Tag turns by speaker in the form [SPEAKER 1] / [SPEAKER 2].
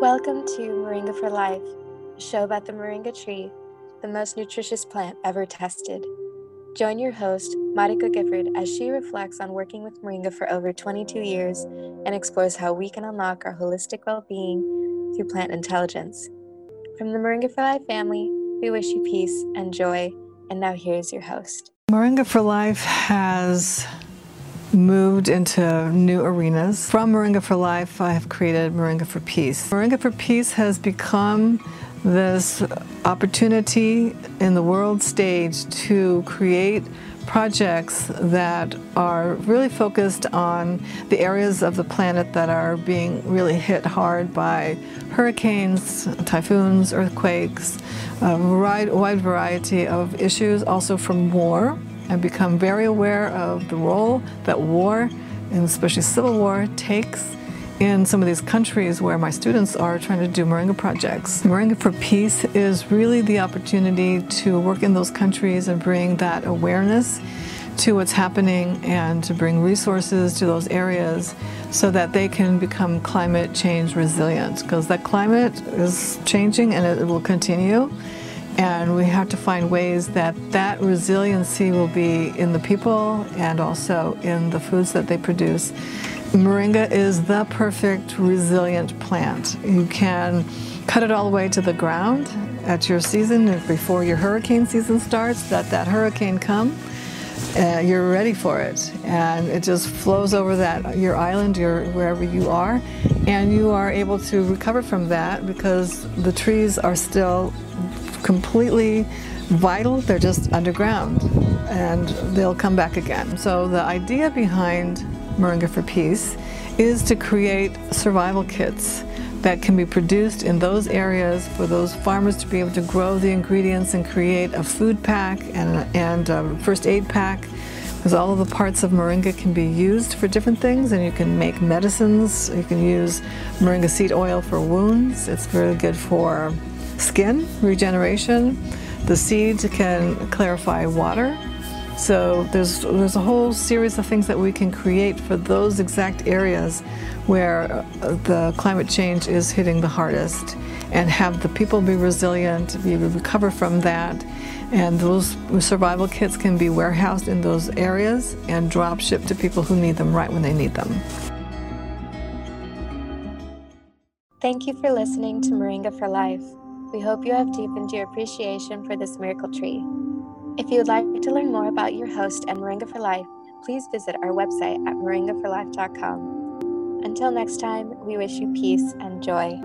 [SPEAKER 1] Welcome to Moringa for Life, a show about the moringa tree, the most nutritious plant ever tested. Join your host, Marika Gifford, as she reflects on working with moringa for over 22 years and explores how we can unlock our holistic well being through plant intelligence. From the Moringa for Life family, we wish you peace and joy. And now here's your host.
[SPEAKER 2] Moringa for Life has moved into new arenas. From Moringa for Life, I have created Moringa for Peace. Moringa for Peace has become this opportunity in the world stage to create projects that are really focused on the areas of the planet that are being really hit hard by hurricanes, typhoons, earthquakes, a wide variety of issues, also from war. And become very aware of the role that war, and especially civil war, takes in some of these countries where my students are trying to do Moringa projects. Moringa for Peace is really the opportunity to work in those countries and bring that awareness to what's happening and to bring resources to those areas so that they can become climate change resilient because that climate is changing and it will continue and we have to find ways that that resiliency will be in the people and also in the foods that they produce. Moringa is the perfect resilient plant. You can cut it all the way to the ground at your season before your hurricane season starts, let that hurricane come. Uh, you're ready for it and it just flows over that your island your wherever you are and you are able to recover from that because the trees are still completely vital, they're just underground and they'll come back again. So the idea behind Moringa for Peace is to create survival kits that can be produced in those areas for those farmers to be able to grow the ingredients and create a food pack and, and a first aid pack because all of the parts of moringa can be used for different things and you can make medicines. You can use moringa seed oil for wounds. It's very good for skin regeneration. The seeds can clarify water. So there's, there's a whole series of things that we can create for those exact areas where uh, the climate change is hitting the hardest and have the people be resilient, be recover from that. And those survival kits can be warehoused in those areas and drop shipped to people who need them right when they need them.
[SPEAKER 1] Thank you for listening to Moringa for Life. We hope you have deepened your appreciation for this miracle tree. If you would like to learn more about your host and Moringa for Life, please visit our website at moringaforlife.com. Until next time, we wish you peace and joy.